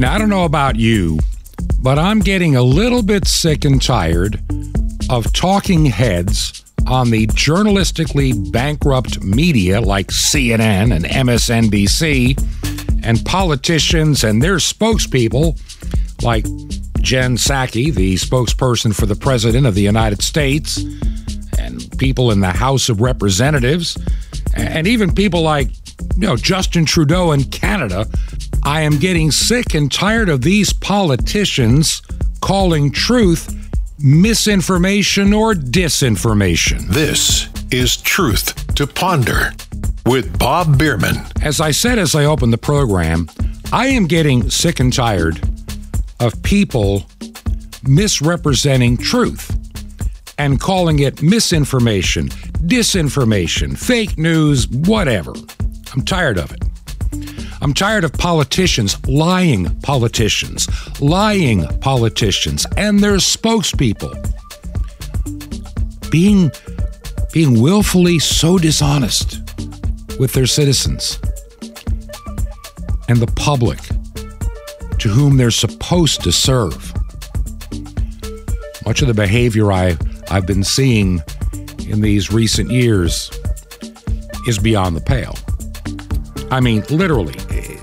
Now, I don't know about you, but I'm getting a little bit sick and tired of talking heads on the journalistically bankrupt media like CNN and MSNBC and politicians and their spokespeople like Jen Psaki, the spokesperson for the President of the United States, and people in the House of Representatives, and even people like you know Justin Trudeau in Canada. I am getting sick and tired of these politicians calling truth misinformation or disinformation. This is Truth to Ponder with Bob Bierman. As I said as I opened the program, I am getting sick and tired of people misrepresenting truth and calling it misinformation, disinformation, fake news, whatever. I'm tired of it. I'm tired of politicians, lying politicians, lying politicians, and their spokespeople being, being willfully so dishonest with their citizens and the public to whom they're supposed to serve. Much of the behavior I, I've been seeing in these recent years is beyond the pale. I mean, literally,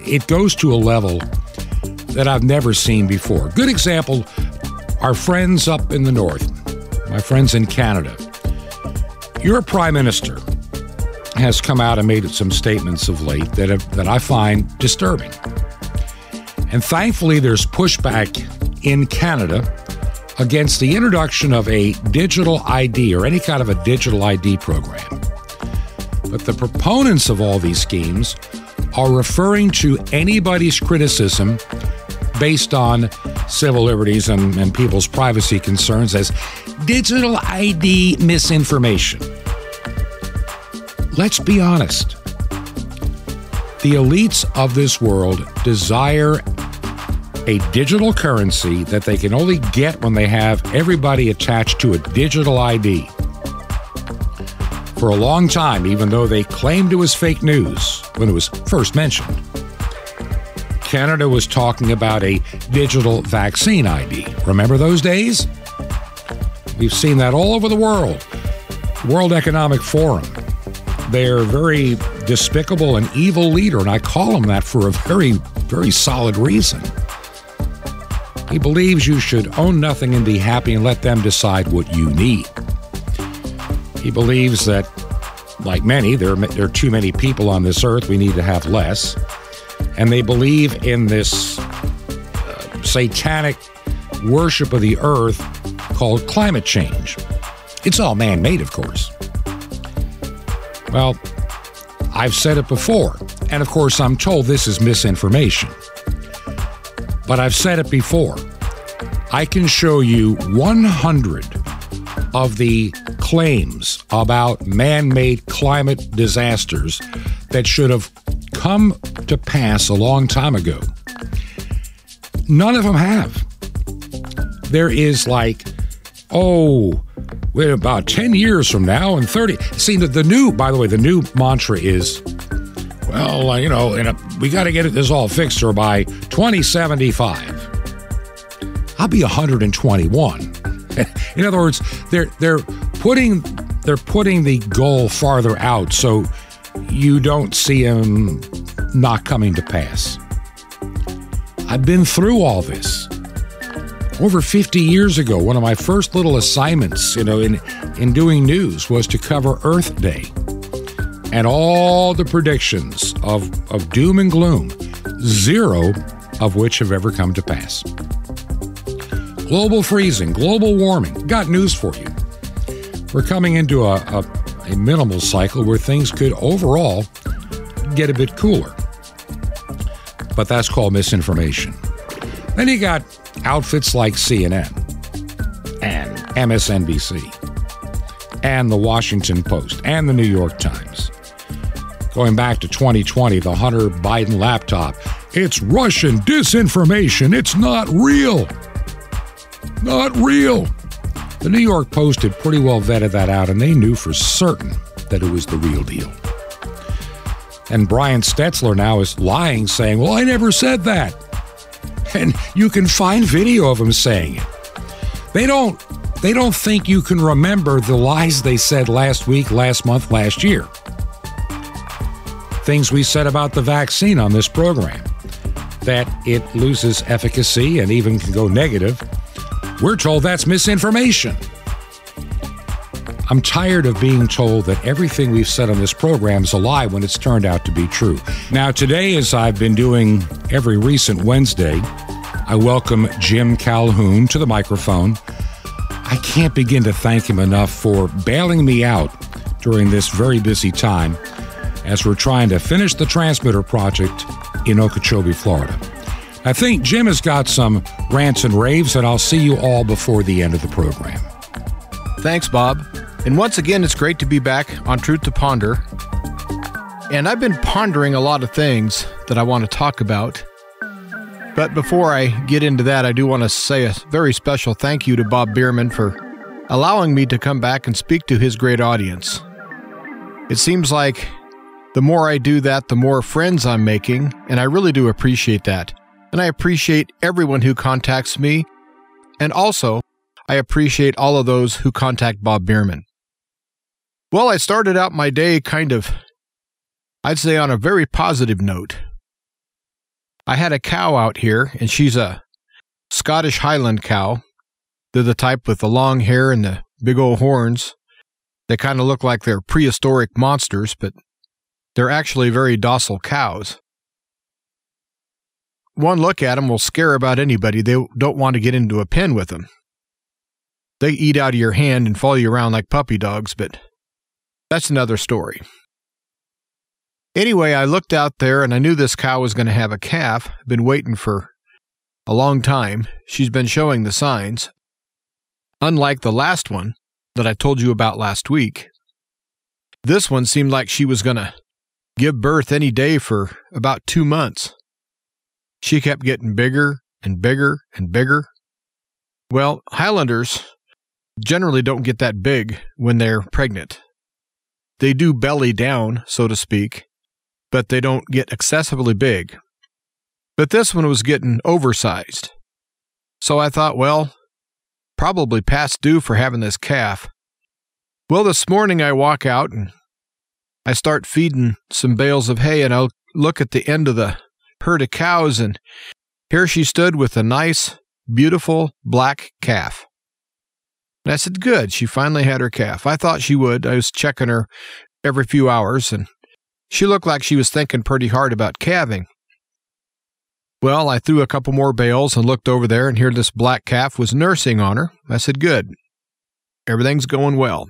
it goes to a level that I've never seen before. Good example our friends up in the north, my friends in Canada. Your prime minister has come out and made some statements of late that, have, that I find disturbing. And thankfully, there's pushback in Canada against the introduction of a digital ID or any kind of a digital ID program. But the proponents of all these schemes are referring to anybody's criticism based on civil liberties and, and people's privacy concerns as digital ID misinformation. Let's be honest. The elites of this world desire a digital currency that they can only get when they have everybody attached to a digital ID. For a long time, even though they claimed it was fake news when it was first mentioned, Canada was talking about a digital vaccine ID. Remember those days? We've seen that all over the world. World Economic Forum. They're very despicable and evil leader, and I call him that for a very, very solid reason. He believes you should own nothing and be happy and let them decide what you need. He believes that, like many, there, there are too many people on this earth, we need to have less and they believe in this uh, satanic worship of the earth called climate change. It's all man made, of course. Well, I've said it before, and of course, I'm told this is misinformation. But I've said it before. I can show you 100 of the claims about man made climate disasters that should have come to pass a long time ago. None of them have. There is like, oh, wait, about 10 years from now and 30. See, the, the new, by the way, the new mantra is, well, uh, you know, a, we got to get this all fixed or by 2075. I'll be 121. In other words, they're they're putting they're putting the goal farther out so you don't see them not coming to pass. I've been through all this. Over 50 years ago, one of my first little assignments, you know, in, in doing news was to cover Earth Day. And all the predictions of, of doom and gloom, zero of which have ever come to pass. Global freezing, global warming. Got news for you. We're coming into a, a, a minimal cycle where things could overall get a bit cooler but that's called misinformation. Then you got outfits like CNN and MSNBC and the Washington Post and the New York Times. Going back to 2020, the Hunter Biden laptop. It's Russian disinformation. It's not real. Not real. The New York Post had pretty well vetted that out, and they knew for certain that it was the real deal. And Brian Stelter now is lying, saying, Well, I never said that. and you can find video of him saying it. They don't they don't think you can remember the lies they said last week, last month, last year. Things we said about the vaccine on this program that it loses efficacy and even can go negative. We're told that's misinformation. I'm tired of being told that everything we've said on this program is a lie when it's turned out to be true. Now, today, as I've been doing every recent Wednesday, I welcome Jim Calhoun to the microphone. I can't begin to thank him enough for bailing me out during this very busy time as we're trying to finish the transmitter project in Okeechobee, Florida. I think Jim has got some rants and raves, and I'll see you all before the end of the program. Thanks, Bob. And once again, it's great to be back on Truth to Ponder. And I've been pondering a lot of things that I want to talk about. But before I get into that, I do want to say a very special thank you to Bob Bierman for allowing me to come back and speak to his great audience. It seems like the more I do that, the more friends I'm making, and I really do appreciate that. And I appreciate everyone who contacts me, and also I appreciate all of those who contact Bob Bierman. Well, I started out my day kind of, I'd say, on a very positive note. I had a cow out here, and she's a Scottish Highland cow. They're the type with the long hair and the big old horns. They kind of look like they're prehistoric monsters, but they're actually very docile cows. One look at them will scare about anybody. They don't want to get into a pen with them. They eat out of your hand and follow you around like puppy dogs, but that's another story. Anyway, I looked out there and I knew this cow was going to have a calf. Been waiting for a long time. She's been showing the signs. Unlike the last one that I told you about last week, this one seemed like she was going to give birth any day for about two months. She kept getting bigger and bigger and bigger. Well, Highlanders generally don't get that big when they're pregnant. They do belly down, so to speak, but they don't get excessively big. But this one was getting oversized. So I thought, well, probably past due for having this calf. Well, this morning I walk out and I start feeding some bales of hay and I'll look at the end of the herd of cows and here she stood with a nice, beautiful black calf. And I said, Good, she finally had her calf. I thought she would. I was checking her every few hours and she looked like she was thinking pretty hard about calving. Well, I threw a couple more bales and looked over there, and here this black calf was nursing on her. I said, Good. Everything's going well.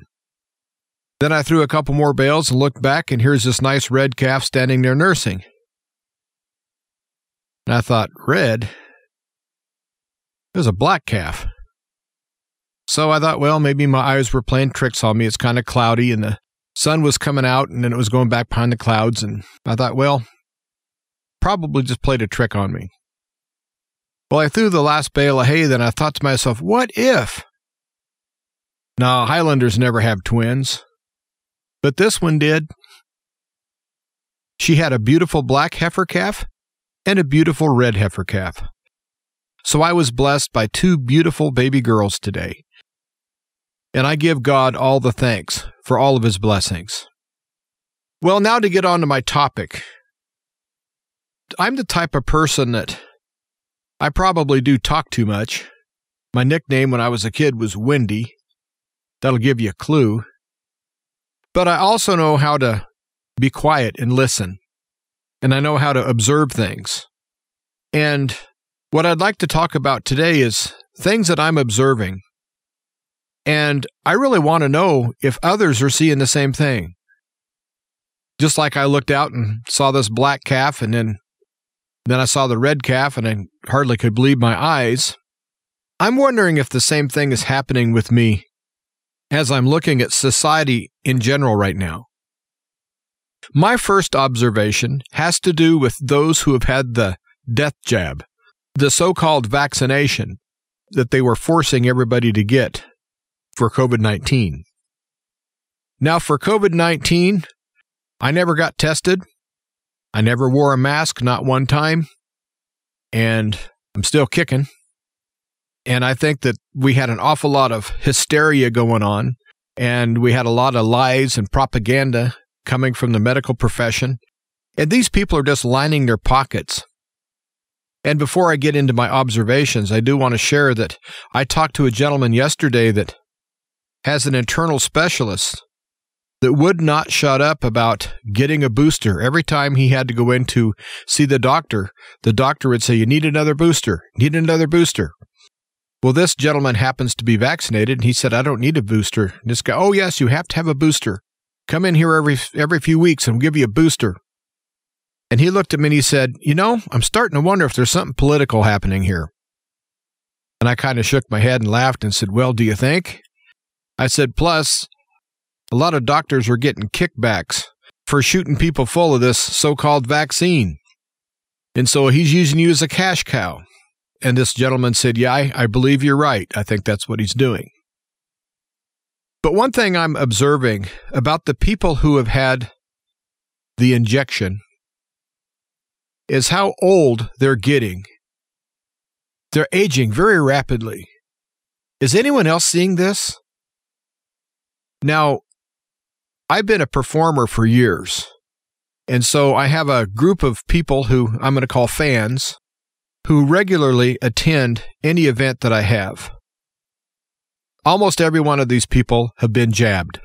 Then I threw a couple more bales and looked back, and here's this nice red calf standing there nursing. And I thought, Red? There's a black calf. So I thought, well, maybe my eyes were playing tricks on me. It's kind of cloudy, and the sun was coming out and then it was going back behind the clouds. And I thought, well, probably just played a trick on me. Well, I threw the last bale of hay, then I thought to myself, what if? Now, Highlanders never have twins, but this one did. She had a beautiful black heifer calf and a beautiful red heifer calf. So I was blessed by two beautiful baby girls today and I give God all the thanks for all of his blessings. Well, now to get on to my topic. I'm the type of person that I probably do talk too much. My nickname when I was a kid was Windy. That'll give you a clue. But I also know how to be quiet and listen. And I know how to observe things. And what I'd like to talk about today is things that I'm observing and I really want to know if others are seeing the same thing. Just like I looked out and saw this black calf and then then I saw the red calf and I hardly could believe my eyes. I'm wondering if the same thing is happening with me as I'm looking at society in general right now. My first observation has to do with those who have had the death jab, the so called vaccination that they were forcing everybody to get for COVID 19. Now, for COVID 19, I never got tested. I never wore a mask, not one time. And I'm still kicking. And I think that we had an awful lot of hysteria going on, and we had a lot of lies and propaganda coming from the medical profession. And these people are just lining their pockets. And before I get into my observations, I do want to share that I talked to a gentleman yesterday that has an internal specialist that would not shut up about getting a booster. Every time he had to go in to see the doctor, the doctor would say, You need another booster, need another booster. Well, this gentleman happens to be vaccinated, and he said, I don't need a booster. And this guy, Oh, yes, you have to have a booster. Come in here every, every few weeks and we'll give you a booster. And he looked at me and he said, You know, I'm starting to wonder if there's something political happening here. And I kind of shook my head and laughed and said, Well, do you think? I said, Plus, a lot of doctors were getting kickbacks for shooting people full of this so called vaccine. And so he's using you as a cash cow. And this gentleman said, Yeah, I, I believe you're right. I think that's what he's doing. But one thing I'm observing about the people who have had the injection is how old they're getting. They're aging very rapidly. Is anyone else seeing this? Now, I've been a performer for years. And so I have a group of people who I'm going to call fans who regularly attend any event that I have. Almost every one of these people have been jabbed.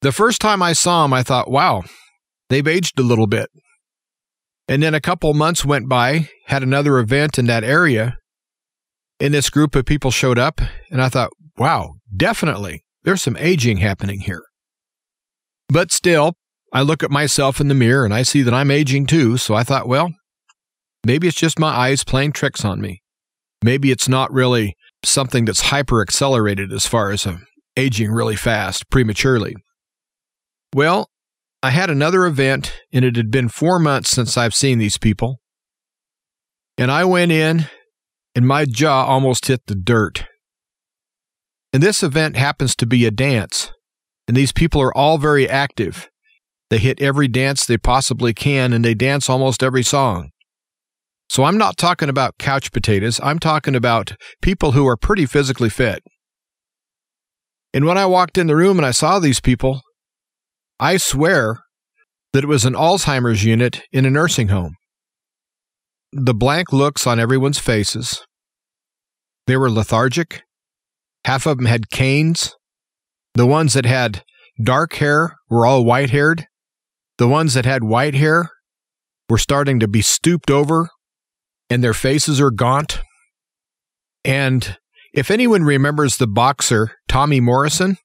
The first time I saw them, I thought, wow, they've aged a little bit. And then a couple months went by, had another event in that area, and this group of people showed up, and I thought, wow, definitely, there's some aging happening here. But still, I look at myself in the mirror and I see that I'm aging too, so I thought, well, maybe it's just my eyes playing tricks on me. Maybe it's not really something that's hyper accelerated as far as uh, aging really fast prematurely. Well, I had another event, and it had been four months since I've seen these people. And I went in, and my jaw almost hit the dirt. And this event happens to be a dance. And these people are all very active. They hit every dance they possibly can and they dance almost every song. So I'm not talking about couch potatoes. I'm talking about people who are pretty physically fit. And when I walked in the room and I saw these people, I swear that it was an Alzheimer's unit in a nursing home. The blank looks on everyone's faces. They were lethargic. Half of them had canes. The ones that had dark hair were all white haired. The ones that had white hair were starting to be stooped over and their faces are gaunt. And if anyone remembers the boxer Tommy Morrison,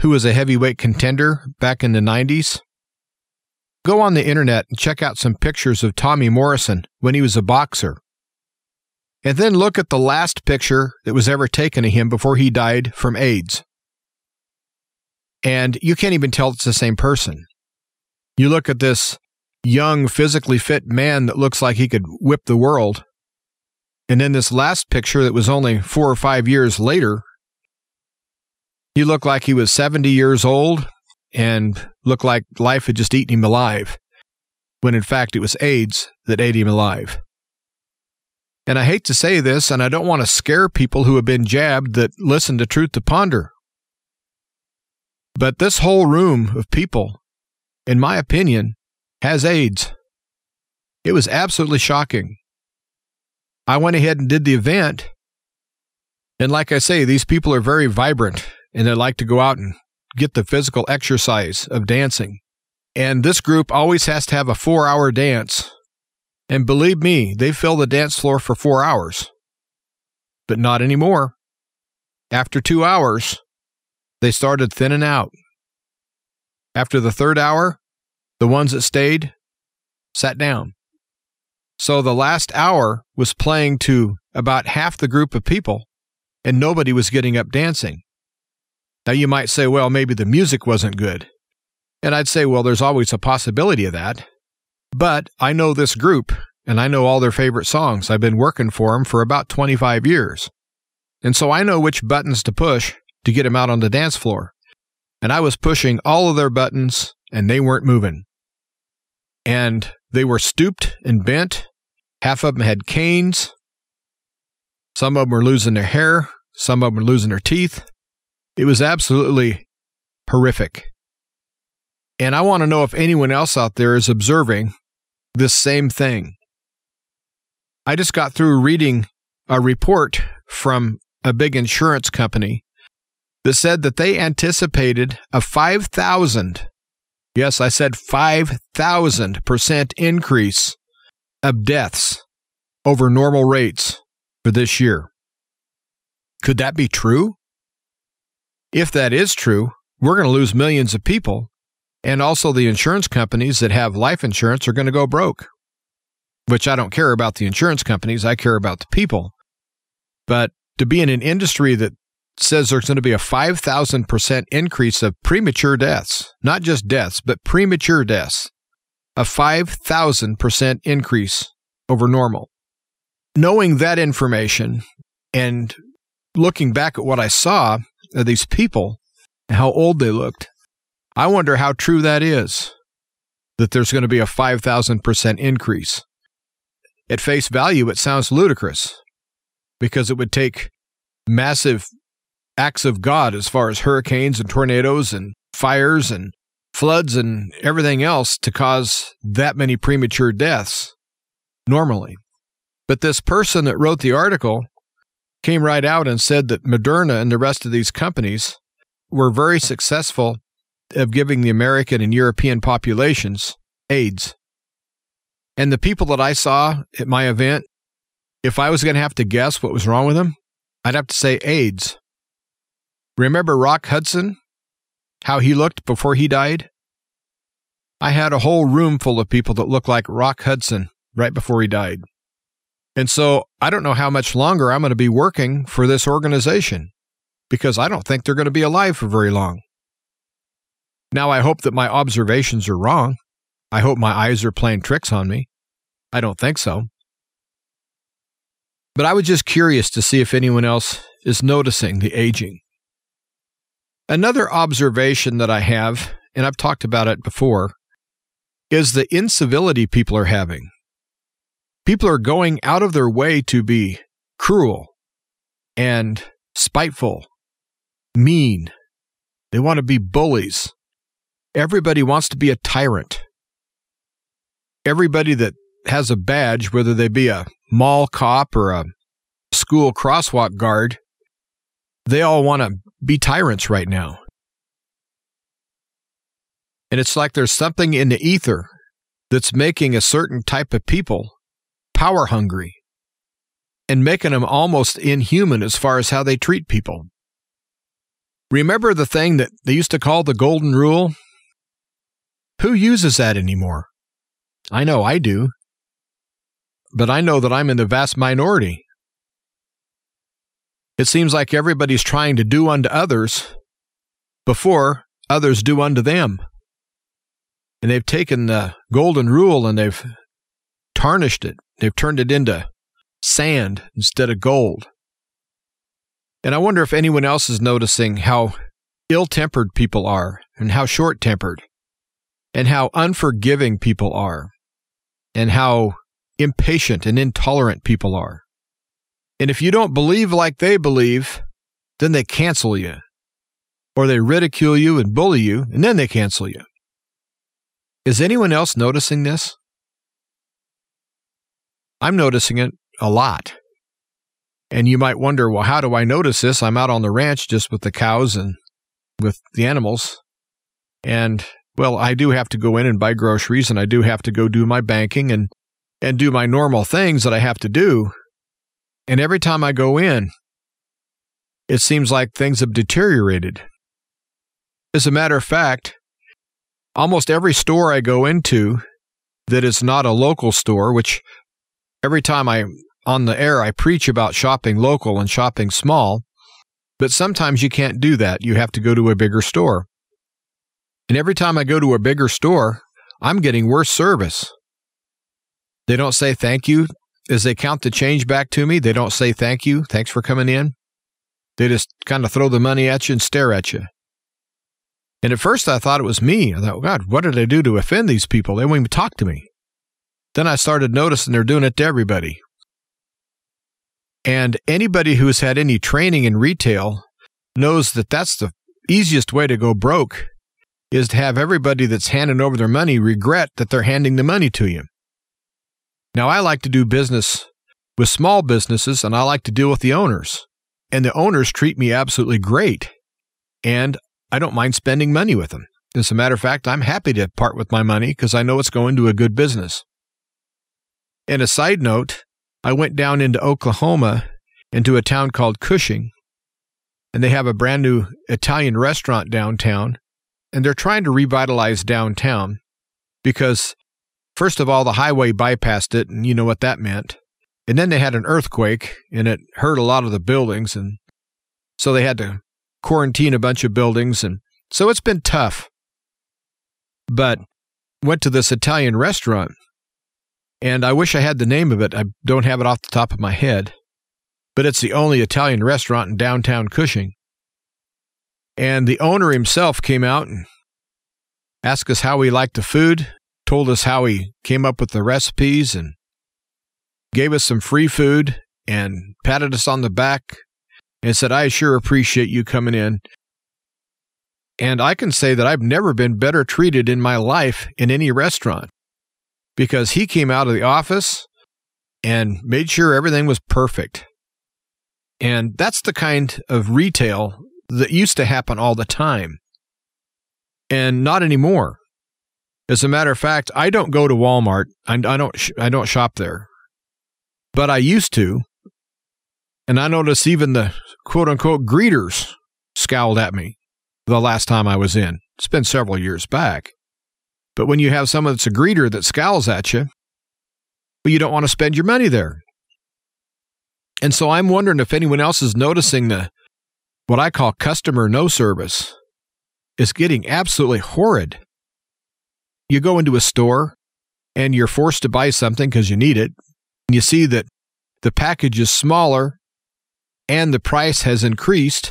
who was a heavyweight contender back in the 90s, go on the internet and check out some pictures of Tommy Morrison when he was a boxer. And then look at the last picture that was ever taken of him before he died from AIDS and you can't even tell it's the same person. You look at this young, physically fit man that looks like he could whip the world. And then this last picture that was only four or five years later, he looked like he was 70 years old and looked like life had just eaten him alive, when in fact it was AIDS that ate him alive. And I hate to say this, and I don't want to scare people who have been jabbed that listen to Truth to Ponder. But this whole room of people, in my opinion, has AIDS. It was absolutely shocking. I went ahead and did the event. And like I say, these people are very vibrant and they like to go out and get the physical exercise of dancing. And this group always has to have a four hour dance. And believe me, they fill the dance floor for four hours. But not anymore. After two hours, they started thinning out. After the third hour, the ones that stayed sat down. So the last hour was playing to about half the group of people, and nobody was getting up dancing. Now you might say, well, maybe the music wasn't good. And I'd say, well, there's always a possibility of that. But I know this group, and I know all their favorite songs. I've been working for them for about 25 years. And so I know which buttons to push to get them out on the dance floor. And I was pushing all of their buttons and they weren't moving. And they were stooped and bent Half of them had canes. Some of them were losing their hair. Some of them were losing their teeth. It was absolutely horrific. And I want to know if anyone else out there is observing this same thing. I just got through reading a report from a big insurance company that said that they anticipated a 5,000, yes, I said 5,000% increase of deaths over normal rates for this year. Could that be true? If that is true, we're going to lose millions of people. And also, the insurance companies that have life insurance are going to go broke, which I don't care about the insurance companies. I care about the people. But to be in an industry that says there's going to be a 5,000% increase of premature deaths, not just deaths, but premature deaths, a 5,000% increase over normal. Knowing that information and looking back at what I saw of these people, how old they looked, I wonder how true that is that there's going to be a 5,000% increase. At face value, it sounds ludicrous because it would take massive acts of God as far as hurricanes and tornadoes and fires and floods and everything else to cause that many premature deaths normally. But this person that wrote the article came right out and said that Moderna and the rest of these companies were very successful of giving the American and European populations AIDS. And the people that I saw at my event, if I was going to have to guess what was wrong with them, I'd have to say AIDS. Remember Rock Hudson? How he looked before he died? I had a whole room full of people that looked like Rock Hudson right before he died. And so I don't know how much longer I'm going to be working for this organization because I don't think they're going to be alive for very long. Now, I hope that my observations are wrong. I hope my eyes are playing tricks on me. I don't think so. But I was just curious to see if anyone else is noticing the aging. Another observation that I have, and I've talked about it before, is the incivility people are having. People are going out of their way to be cruel and spiteful, mean. They want to be bullies. Everybody wants to be a tyrant. Everybody that has a badge, whether they be a mall cop or a school crosswalk guard, they all want to be tyrants right now. And it's like there's something in the ether that's making a certain type of people power hungry and making them almost inhuman as far as how they treat people. Remember the thing that they used to call the golden rule? Who uses that anymore? I know I do. But I know that I'm in the vast minority. It seems like everybody's trying to do unto others before others do unto them. And they've taken the golden rule and they've tarnished it. They've turned it into sand instead of gold. And I wonder if anyone else is noticing how ill tempered people are and how short tempered and how unforgiving people are and how impatient and intolerant people are. And if you don't believe like they believe, then they cancel you. Or they ridicule you and bully you, and then they cancel you. Is anyone else noticing this? I'm noticing it a lot. And you might wonder, well, how do I notice this? I'm out on the ranch just with the cows and with the animals. And well, I do have to go in and buy groceries and I do have to go do my banking and and do my normal things that I have to do. And every time I go in, it seems like things have deteriorated. As a matter of fact, almost every store I go into that is not a local store, which every time I on the air I preach about shopping local and shopping small, but sometimes you can't do that. You have to go to a bigger store. And every time I go to a bigger store, I'm getting worse service. They don't say thank you as they count the change back to me, they don't say thank you, thanks for coming in. They just kind of throw the money at you and stare at you. And at first I thought it was me. I thought, God, what did I do to offend these people? They won't even talk to me. then I started noticing they're doing it to everybody. And anybody who's had any training in retail knows that that's the easiest way to go broke is to have everybody that's handing over their money regret that they're handing the money to you. Now, I like to do business with small businesses and I like to deal with the owners. And the owners treat me absolutely great. And I don't mind spending money with them. As a matter of fact, I'm happy to part with my money because I know it's going to a good business. And a side note, I went down into Oklahoma into a town called Cushing, and they have a brand new Italian restaurant downtown, and they're trying to revitalize downtown because, first of all, the highway bypassed it, and you know what that meant. And then they had an earthquake, and it hurt a lot of the buildings, and so they had to quarantine a bunch of buildings, and so it's been tough. But went to this Italian restaurant, and I wish I had the name of it. I don't have it off the top of my head, but it's the only Italian restaurant in downtown Cushing. And the owner himself came out and asked us how we liked the food, told us how he came up with the recipes, and gave us some free food and patted us on the back and said, I sure appreciate you coming in. And I can say that I've never been better treated in my life in any restaurant because he came out of the office and made sure everything was perfect. And that's the kind of retail that used to happen all the time and not anymore. As a matter of fact, I don't go to Walmart. I, I don't. I don't shop there, but I used to, and I noticed even the quote unquote greeters scowled at me the last time I was in. It's been several years back. But when you have someone that's a greeter that scowls at you, well, you don't want to spend your money there. And so I'm wondering if anyone else is noticing the what I call customer no service is getting absolutely horrid. You go into a store and you're forced to buy something because you need it, and you see that the package is smaller and the price has increased.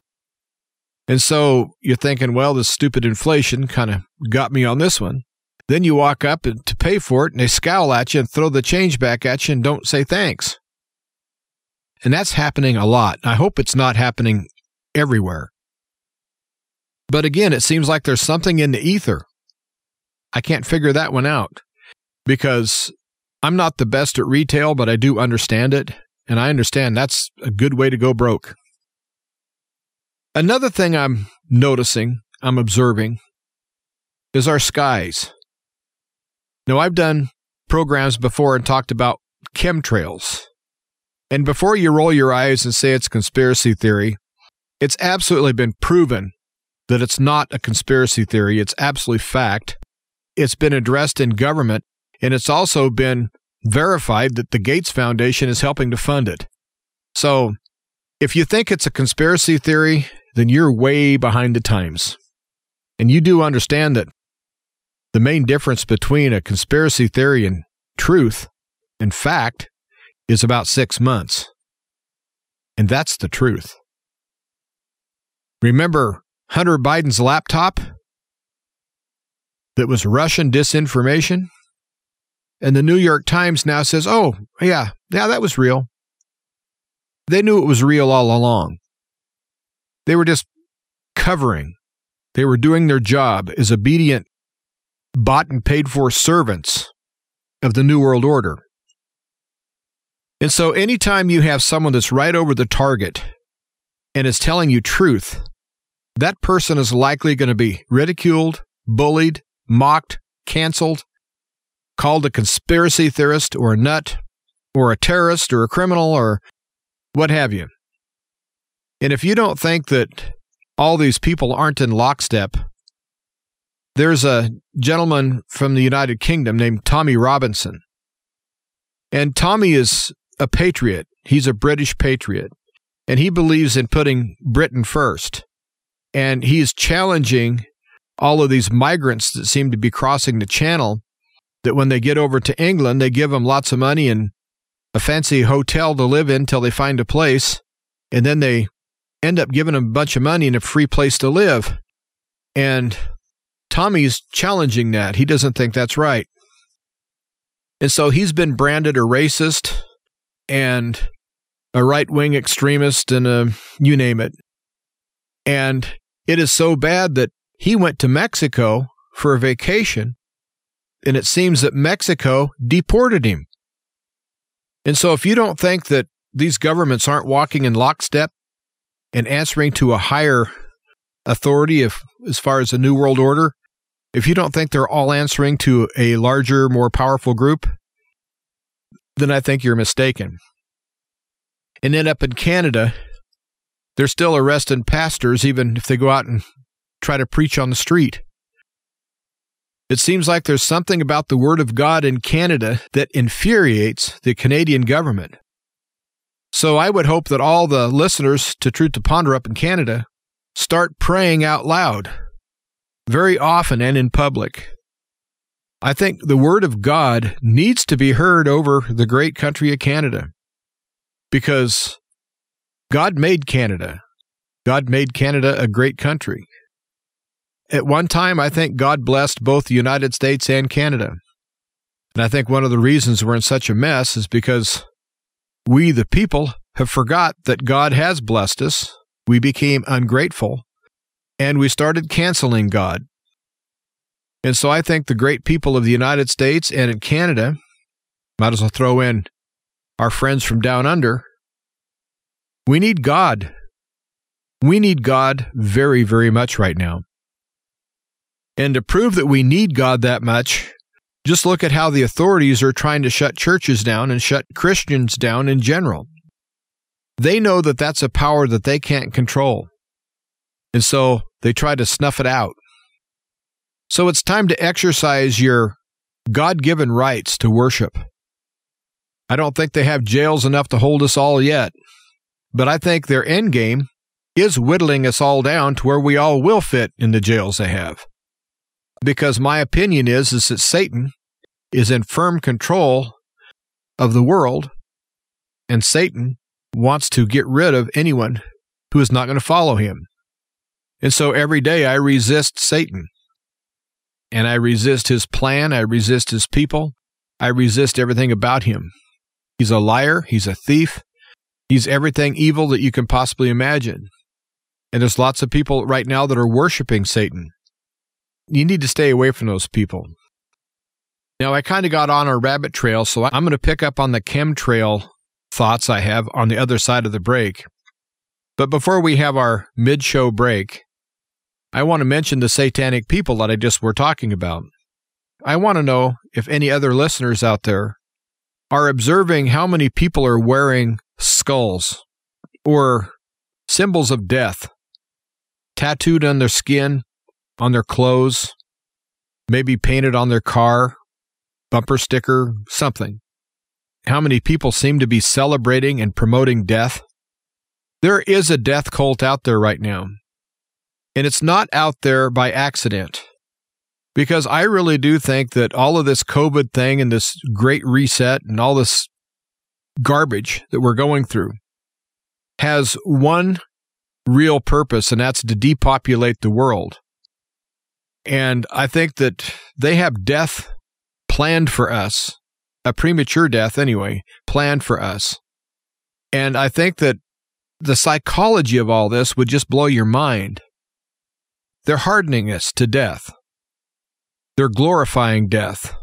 And so you're thinking, well, this stupid inflation kind of got me on this one. Then you walk up to pay for it and they scowl at you and throw the change back at you and don't say thanks. And that's happening a lot. I hope it's not happening everywhere. But again, it seems like there's something in the ether. I can't figure that one out because I'm not the best at retail, but I do understand it. And I understand that's a good way to go broke. Another thing I'm noticing, I'm observing, is our skies. Now, I've done programs before and talked about chemtrails. And before you roll your eyes and say it's conspiracy theory, it's absolutely been proven that it's not a conspiracy theory. It's absolutely fact. It's been addressed in government, and it's also been verified that the Gates Foundation is helping to fund it. So, if you think it's a conspiracy theory, then you're way behind the times. And you do understand that the main difference between a conspiracy theory and truth and fact is about six months. And that's the truth. Remember Hunter Biden's laptop that was Russian disinformation? And the New York Times now says, oh, yeah, yeah, that was real. They knew it was real all along. They were just covering. They were doing their job as obedient bought and paid for servants of the New World Order. And so, anytime you have someone that's right over the target and is telling you truth, that person is likely going to be ridiculed, bullied, mocked, canceled, called a conspiracy theorist or a nut or a terrorist or a criminal or what have you. And if you don't think that all these people aren't in lockstep there's a gentleman from the United Kingdom named Tommy Robinson. And Tommy is a patriot. He's a British patriot. And he believes in putting Britain first. And he's challenging all of these migrants that seem to be crossing the channel that when they get over to England, they give them lots of money and a fancy hotel to live in till they find a place. And then they end up giving them a bunch of money and a free place to live. And Tommy's challenging that. He doesn't think that's right. And so he's been branded a racist and a right wing extremist and a you name it. And it is so bad that he went to Mexico for a vacation, and it seems that Mexico deported him. And so, if you don't think that these governments aren't walking in lockstep and answering to a higher authority if, as far as the New World Order, if you don't think they're all answering to a larger, more powerful group, then I think you're mistaken. And then up in Canada, they're still arresting pastors even if they go out and try to preach on the street. It seems like there's something about the Word of God in Canada that infuriates the Canadian government. So I would hope that all the listeners to Truth to Ponder up in Canada start praying out loud, very often and in public. I think the Word of God needs to be heard over the great country of Canada because God made Canada. God made Canada a great country. At one time, I think God blessed both the United States and Canada. And I think one of the reasons we're in such a mess is because we, the people, have forgot that God has blessed us. We became ungrateful and we started canceling God. And so I think the great people of the United States and in Canada, might as well throw in our friends from down under, we need God. We need God very, very much right now. And to prove that we need God that much, just look at how the authorities are trying to shut churches down and shut Christians down in general. They know that that's a power that they can't control. And so they try to snuff it out. So it's time to exercise your God given rights to worship. I don't think they have jails enough to hold us all yet. But I think their end game is whittling us all down to where we all will fit in the jails they have. Because my opinion is, is that Satan is in firm control of the world, and Satan wants to get rid of anyone who is not going to follow him. And so every day I resist Satan. And I resist his plan. I resist his people. I resist everything about him. He's a liar. He's a thief. He's everything evil that you can possibly imagine. And there's lots of people right now that are worshiping Satan. You need to stay away from those people. Now, I kind of got on a rabbit trail, so I'm going to pick up on the chemtrail thoughts I have on the other side of the break. But before we have our mid show break, I want to mention the satanic people that I just were talking about. I want to know if any other listeners out there are observing how many people are wearing skulls or symbols of death tattooed on their skin, on their clothes, maybe painted on their car, bumper sticker, something. How many people seem to be celebrating and promoting death? There is a death cult out there right now. And it's not out there by accident. Because I really do think that all of this COVID thing and this great reset and all this garbage that we're going through has one real purpose, and that's to depopulate the world. And I think that they have death planned for us, a premature death anyway, planned for us. And I think that the psychology of all this would just blow your mind. They're hardening us to death. They're glorifying death.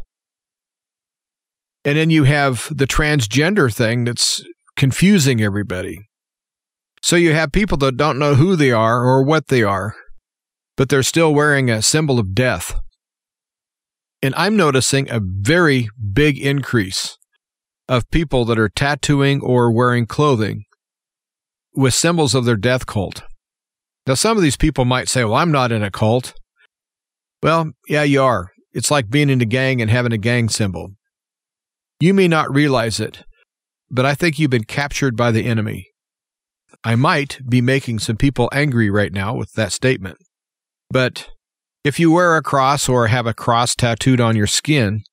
And then you have the transgender thing that's confusing everybody. So you have people that don't know who they are or what they are, but they're still wearing a symbol of death. And I'm noticing a very big increase of people that are tattooing or wearing clothing with symbols of their death cult. Now, some of these people might say, well, I'm not in a cult. Well, yeah, you are. It's like being in a gang and having a gang symbol. You may not realize it, but I think you've been captured by the enemy. I might be making some people angry right now with that statement. But if you wear a cross or have a cross tattooed on your skin,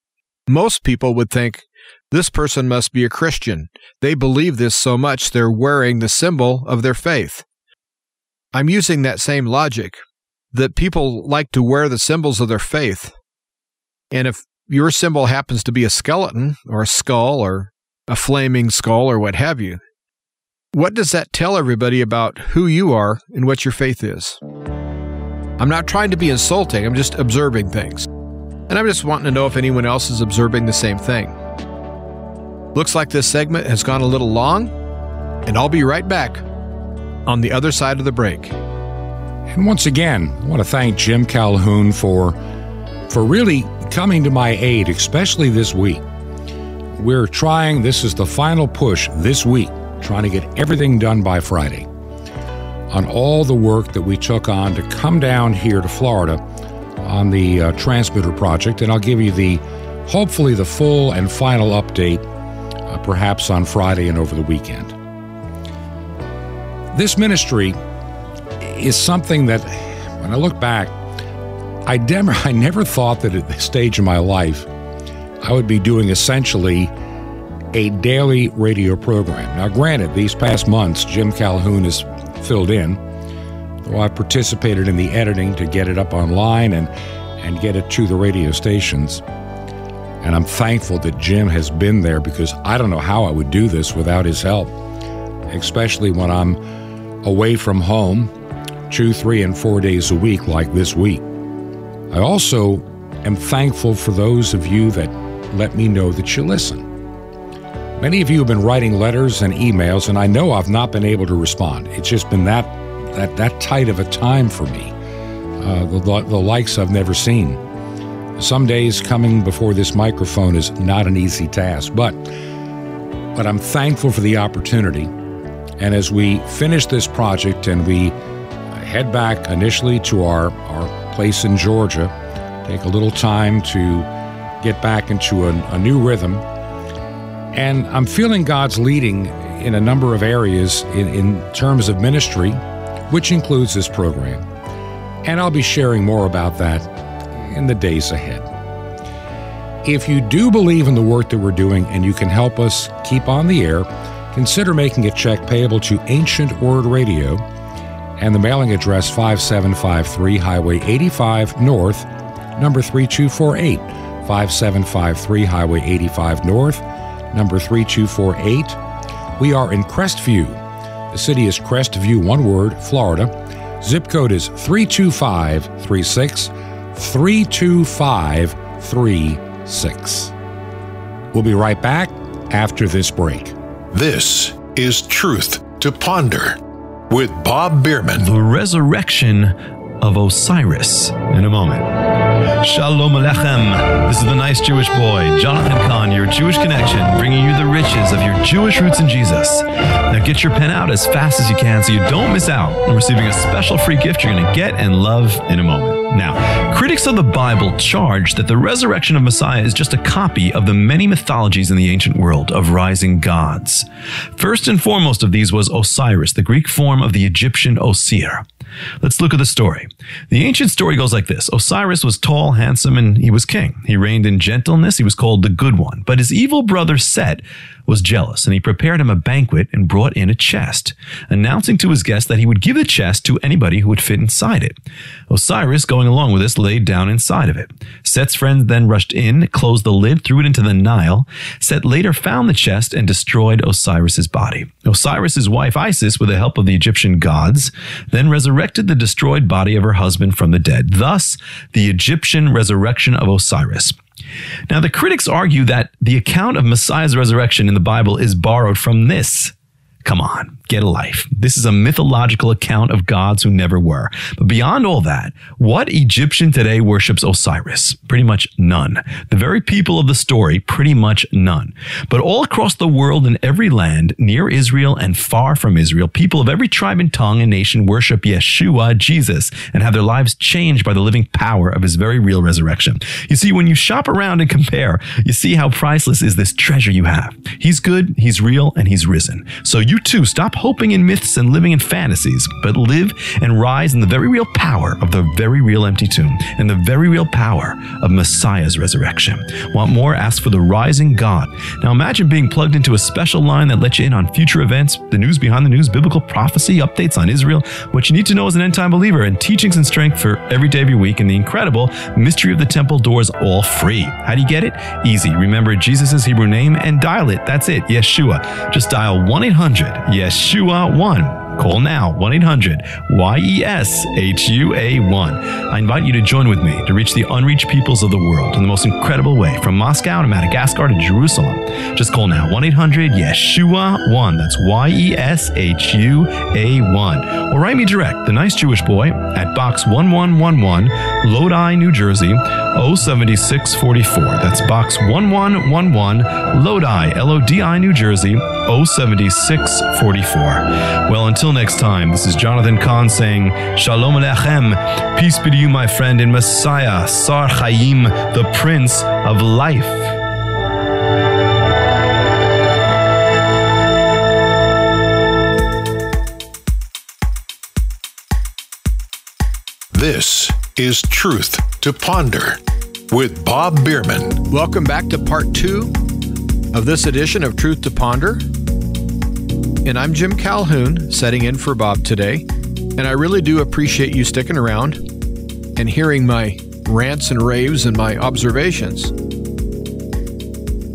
most people would think this person must be a Christian. They believe this so much they're wearing the symbol of their faith. I'm using that same logic that people like to wear the symbols of their faith. And if your symbol happens to be a skeleton or a skull or a flaming skull or what have you, what does that tell everybody about who you are and what your faith is? I'm not trying to be insulting, I'm just observing things. And I'm just wanting to know if anyone else is observing the same thing. Looks like this segment has gone a little long, and I'll be right back on the other side of the break. And once again, I want to thank Jim Calhoun for for really coming to my aid, especially this week. We're trying, this is the final push this week, trying to get everything done by Friday on all the work that we took on to come down here to Florida on the uh, transmitter project. And I'll give you the, hopefully, the full and final update uh, perhaps on Friday and over the weekend. This ministry is something that, when I look back, I never, I never thought that at this stage in my life I would be doing essentially a daily radio program. Now, granted, these past months, Jim Calhoun has filled in, though I participated in the editing to get it up online and, and get it to the radio stations. And I'm thankful that Jim has been there because I don't know how I would do this without his help, especially when I'm away from home two, three, and four days a week, like this week. I also am thankful for those of you that let me know that you listen. Many of you have been writing letters and emails, and I know I've not been able to respond. It's just been that that that tight of a time for me. Uh, the, the likes I've never seen. Some days coming before this microphone is not an easy task, but but I'm thankful for the opportunity. And as we finish this project and we head back initially to our, our place in Georgia, take a little time to get back into a, a new rhythm. And I'm feeling God's leading in a number of areas in, in terms of ministry, which includes this program. And I'll be sharing more about that in the days ahead. If you do believe in the work that we're doing and you can help us keep on the air, consider making a check payable to Ancient Word Radio and the mailing address 5753 Highway 85 North, number 3248. 5753 Highway 85 North, number 3248. We are in Crestview. The city is Crestview, one word, Florida. Zip code is 32536. 32536. We'll be right back after this break. This is Truth to Ponder with Bob Bierman. The resurrection of Osiris in a moment. Shalom Alechem. This is the nice Jewish boy, Jonathan Cahn, your Jewish connection, bringing you the riches of your Jewish roots in Jesus. Now get your pen out as fast as you can so you don't miss out on receiving a special free gift you're going to get and love in a moment. Now, critics of the Bible charge that the resurrection of Messiah is just a copy of the many mythologies in the ancient world of rising gods. First and foremost of these was Osiris, the Greek form of the Egyptian Osir. Let's look at the story. The ancient story goes like this Osiris was tall, handsome, and he was king. He reigned in gentleness. He was called the Good One. But his evil brother Set was jealous, and he prepared him a banquet and brought in a chest, announcing to his guests that he would give the chest to anybody who would fit inside it. Osiris, going along with this, laid down inside of it. Set's friends then rushed in, closed the lid, threw it into the Nile. Set later found the chest and destroyed Osiris's body. Osiris's wife Isis, with the help of the Egyptian gods, then resurrected the destroyed body of her husband from the dead. Thus, the Egyptian resurrection of Osiris. Now, the critics argue that the account of Messiah's resurrection in the Bible is borrowed from this. Come on, get a life. This is a mythological account of gods who never were. But beyond all that, what Egyptian today worships Osiris? Pretty much none. The very people of the story, pretty much none. But all across the world in every land, near Israel and far from Israel, people of every tribe and tongue and nation worship Yeshua, Jesus, and have their lives changed by the living power of his very real resurrection. You see, when you shop around and compare, you see how priceless is this treasure you have. He's good, he's real, and he's risen. So you too, stop hoping in myths and living in fantasies, but live and rise in the very real power of the very real empty tomb and the very real power of Messiah's resurrection. Want more? Ask for the rising God. Now imagine being plugged into a special line that lets you in on future events, the news behind the news, biblical prophecy, updates on Israel, what you need to know as an end time believer, and teachings and strength for every day of your week, and the incredible Mystery of the Temple Doors all free. How do you get it? Easy. Remember Jesus' Hebrew name and dial it. That's it. Yeshua. Just dial 1 800 Yeshua Uh, 1. Call now 1 800 Y E S H U A 1. I invite you to join with me to reach the unreached peoples of the world in the most incredible way from Moscow to Madagascar to Jerusalem. Just call now 1 800 Yeshua 1. That's Y E S H U A 1. Or write me direct, The Nice Jewish Boy, at Box 1111, Lodi, New Jersey 07644. That's Box 1111, Lodi, L O D I, New Jersey 07644. Well, until next time, this is Jonathan Cahn saying, Shalom Alechem. Peace be to you, my friend, in Messiah, Sar Chaim, the Prince of Life. This is Truth to Ponder with Bob Bierman. Welcome back to part two of this edition of Truth to Ponder. And I'm Jim Calhoun, setting in for Bob today. And I really do appreciate you sticking around and hearing my rants and raves and my observations.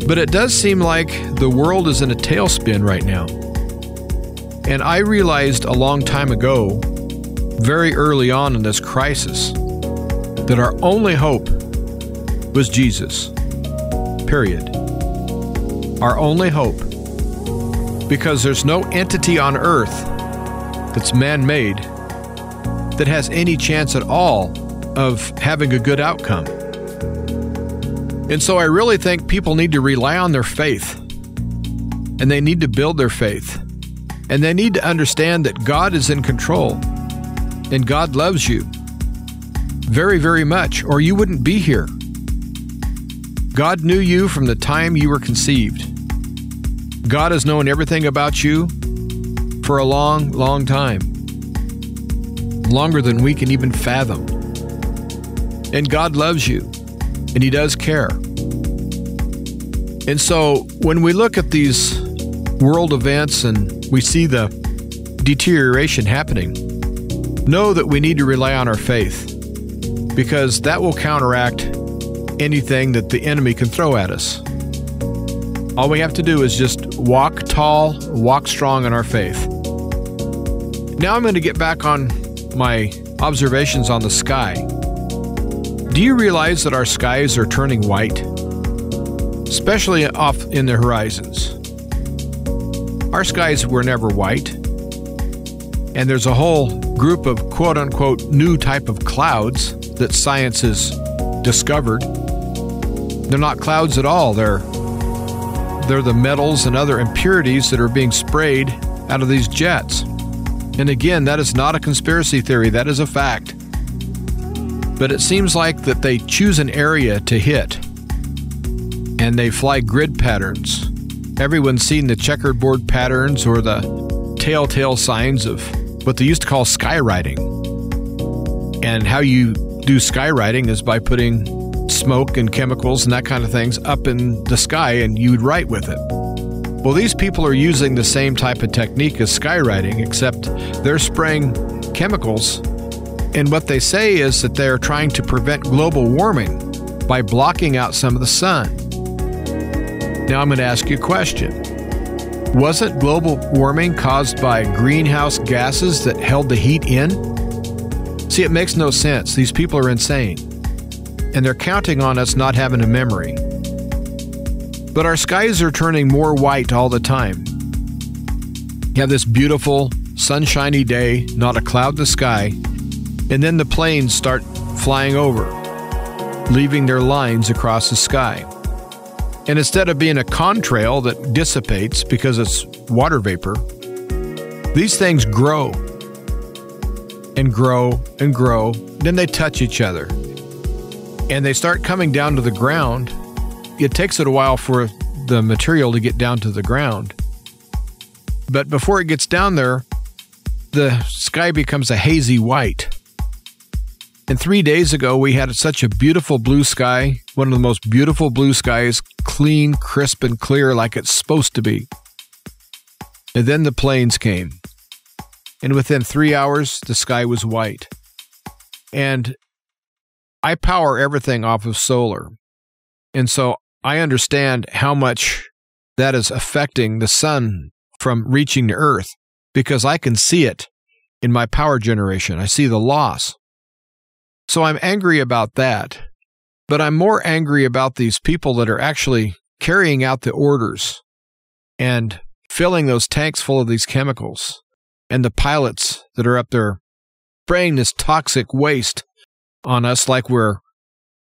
But it does seem like the world is in a tailspin right now. And I realized a long time ago, very early on in this crisis, that our only hope was Jesus. Period. Our only hope. Because there's no entity on earth that's man made that has any chance at all of having a good outcome. And so I really think people need to rely on their faith. And they need to build their faith. And they need to understand that God is in control. And God loves you very, very much, or you wouldn't be here. God knew you from the time you were conceived. God has known everything about you for a long, long time. Longer than we can even fathom. And God loves you, and He does care. And so when we look at these world events and we see the deterioration happening, know that we need to rely on our faith because that will counteract anything that the enemy can throw at us. All we have to do is just walk tall, walk strong in our faith. Now I'm going to get back on my observations on the sky. Do you realize that our skies are turning white? Especially off in the horizons. Our skies were never white. And there's a whole group of quote unquote new type of clouds that science has discovered. They're not clouds at all. They're they're the metals and other impurities that are being sprayed out of these jets. And again, that is not a conspiracy theory, that is a fact. But it seems like that they choose an area to hit and they fly grid patterns. Everyone's seen the checkerboard patterns or the telltale signs of what they used to call skywriting. And how you do skywriting is by putting smoke and chemicals and that kind of things up in the sky and you would write with it. Well, these people are using the same type of technique as skywriting, except they're spraying chemicals. And what they say is that they're trying to prevent global warming by blocking out some of the sun. Now, I'm going to ask you a question. Wasn't global warming caused by greenhouse gases that held the heat in? See, it makes no sense. These people are insane and they're counting on us not having a memory. But our skies are turning more white all the time. You have this beautiful, sunshiny day, not a cloud in the sky, and then the planes start flying over, leaving their lines across the sky. And instead of being a contrail that dissipates because it's water vapor, these things grow and grow and grow. Then they touch each other and they start coming down to the ground, it takes it a while for the material to get down to the ground. But before it gets down there, the sky becomes a hazy white. And three days ago, we had such a beautiful blue sky, one of the most beautiful blue skies, clean, crisp, and clear like it's supposed to be. And then the planes came. And within three hours, the sky was white. And I power everything off of solar. And so I understand how much that is affecting the sun from reaching the earth because I can see it in my power generation. I see the loss. So I'm angry about that. But I'm more angry about these people that are actually carrying out the orders and filling those tanks full of these chemicals and the pilots that are up there spraying this toxic waste on us like we're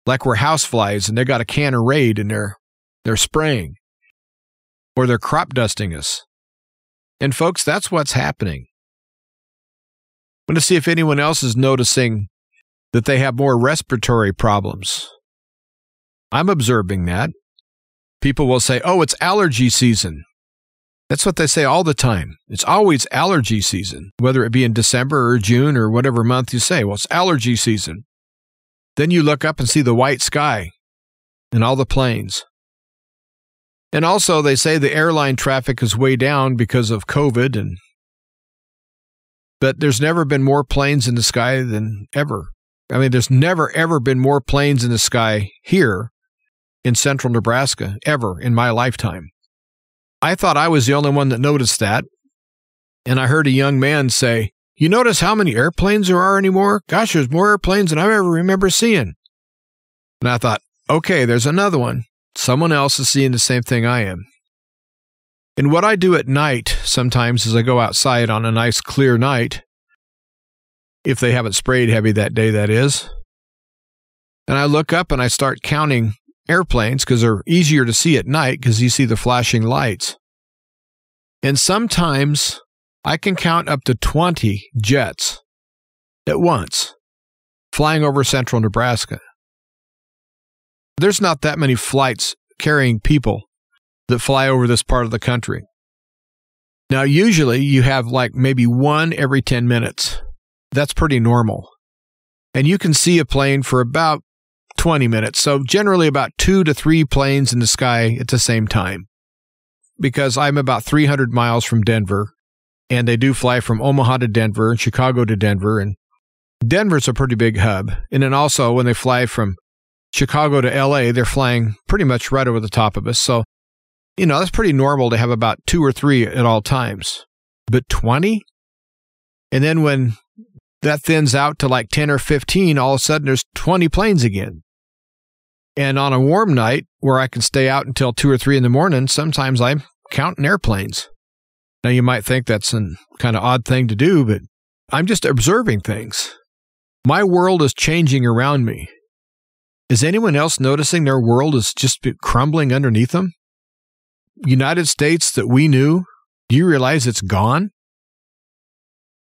like we're houseflies and they got a can of Raid and they're they're spraying or they're crop dusting us. And folks, that's what's happening. I want to see if anyone else is noticing that they have more respiratory problems. I'm observing that. People will say, oh, it's allergy season. That's what they say all the time. It's always allergy season, whether it be in December or June or whatever month you say. Well, it's allergy season. Then you look up and see the white sky and all the planes. And also, they say the airline traffic is way down because of COVID, and but there's never been more planes in the sky than ever. I mean, there's never ever been more planes in the sky here in central Nebraska ever in my lifetime. I thought I was the only one that noticed that. And I heard a young man say, You notice how many airplanes there are anymore? Gosh, there's more airplanes than I ever remember seeing. And I thought, okay, there's another one. Someone else is seeing the same thing I am. And what I do at night sometimes is I go outside on a nice clear night, if they haven't sprayed heavy that day, that is. And I look up and I start counting airplanes because they're easier to see at night because you see the flashing lights. And sometimes I can count up to 20 jets at once flying over central Nebraska there's not that many flights carrying people that fly over this part of the country. Now, usually you have like maybe one every 10 minutes. That's pretty normal. And you can see a plane for about 20 minutes. So, generally, about two to three planes in the sky at the same time. Because I'm about 300 miles from Denver, and they do fly from Omaha to Denver and Chicago to Denver. And Denver's a pretty big hub. And then also, when they fly from Chicago to LA, they're flying pretty much right over the top of us. So, you know, that's pretty normal to have about two or three at all times. But 20? And then when that thins out to like 10 or 15, all of a sudden there's 20 planes again. And on a warm night where I can stay out until two or three in the morning, sometimes I'm counting airplanes. Now you might think that's a kind of odd thing to do, but I'm just observing things. My world is changing around me. Is anyone else noticing their world is just crumbling underneath them? United States that we knew, do you realize it's gone?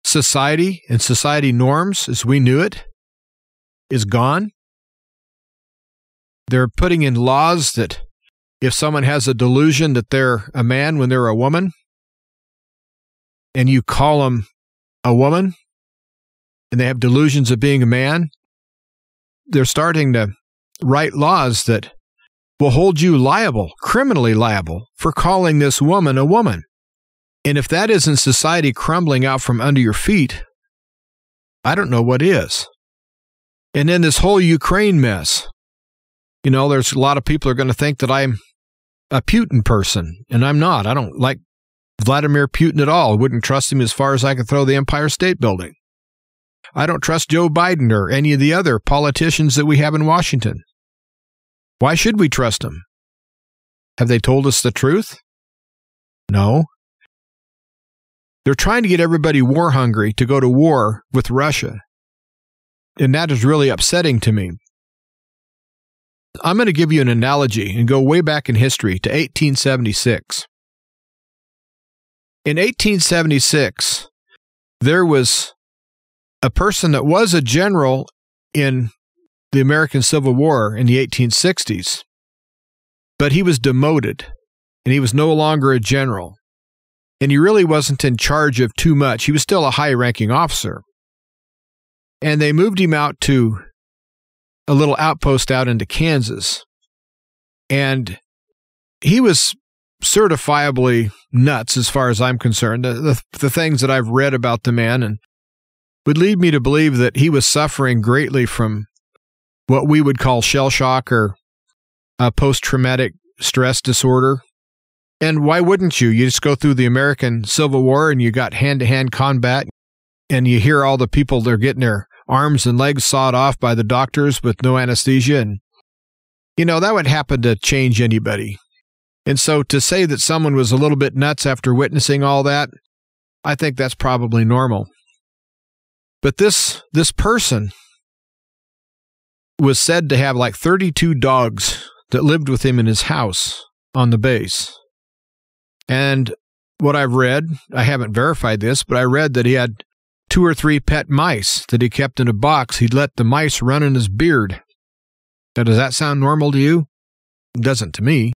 Society and society norms as we knew it is gone. They're putting in laws that if someone has a delusion that they're a man when they're a woman, and you call them a woman, and they have delusions of being a man, they're starting to write laws that will hold you liable, criminally liable, for calling this woman a woman. And if that isn't society crumbling out from under your feet, I don't know what is. And then this whole Ukraine mess. You know, there's a lot of people are going to think that I'm a Putin person, and I'm not. I don't like Vladimir Putin at all. Wouldn't trust him as far as I could throw the Empire State Building. I don't trust Joe Biden or any of the other politicians that we have in Washington. Why should we trust them? Have they told us the truth? No. They're trying to get everybody war hungry to go to war with Russia. And that is really upsetting to me. I'm going to give you an analogy and go way back in history to 1876. In 1876, there was a person that was a general in the American Civil War in the 1860s, but he was demoted and he was no longer a general. and he really wasn't in charge of too much. He was still a high ranking officer. And they moved him out to a little outpost out into Kansas. And he was certifiably nuts as far as I'm concerned. The, the, the, things that I've read about the man and would lead me to believe that he was suffering greatly from what we would call shell shock or a post traumatic stress disorder. And why wouldn't you? You just go through the American Civil War and you got hand to hand combat and you hear all the people they're getting their arms and legs sawed off by the doctors with no anesthesia. And, you know, that would happen to change anybody. And so to say that someone was a little bit nuts after witnessing all that, I think that's probably normal. But this this person was said to have like 32 dogs that lived with him in his house on the base. And what I've read, I haven't verified this, but I read that he had two or three pet mice that he kept in a box. He'd let the mice run in his beard. Now, does that sound normal to you? It doesn't to me.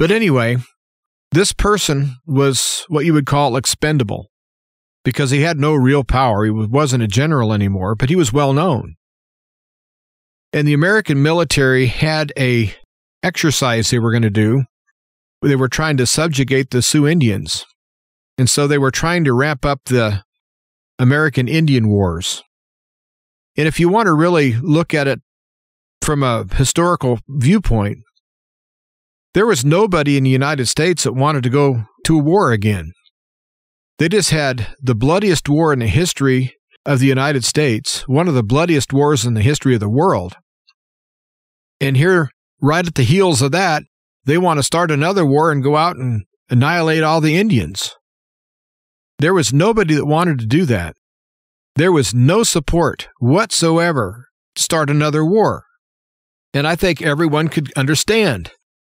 But anyway, this person was what you would call expendable because he had no real power. He wasn't a general anymore, but he was well known. And the American military had a exercise they were going to do. They were trying to subjugate the Sioux Indians. And so they were trying to ramp up the American Indian Wars. And if you want to really look at it from a historical viewpoint, there was nobody in the United States that wanted to go to war again. They just had the bloodiest war in the history of the United States, one of the bloodiest wars in the history of the world. And here, right at the heels of that, they want to start another war and go out and annihilate all the Indians. There was nobody that wanted to do that. There was no support whatsoever to start another war. And I think everyone could understand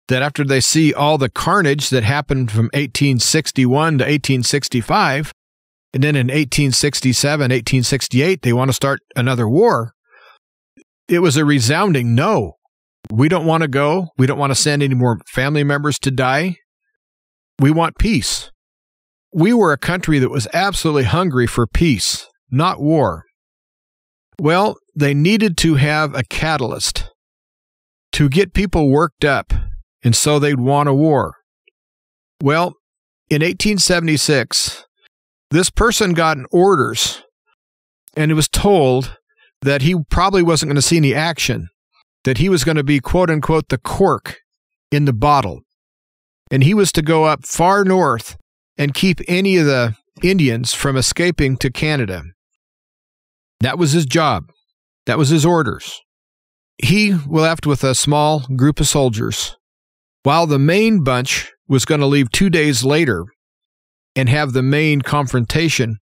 that after they see all the carnage that happened from 1861 to 1865, and then in 1867, 1868, they want to start another war, it was a resounding no. We don't want to go. We don't want to send any more family members to die. We want peace. We were a country that was absolutely hungry for peace, not war. Well, they needed to have a catalyst to get people worked up, and so they'd want a war. Well, in 1876, this person got orders and he was told that he probably wasn't going to see any action that he was going to be, quote unquote, the cork in the bottle. And he was to go up far north and keep any of the Indians from escaping to Canada. That was his job. That was his orders. He left with a small group of soldiers, while the main bunch was going to leave two days later and have the main confrontation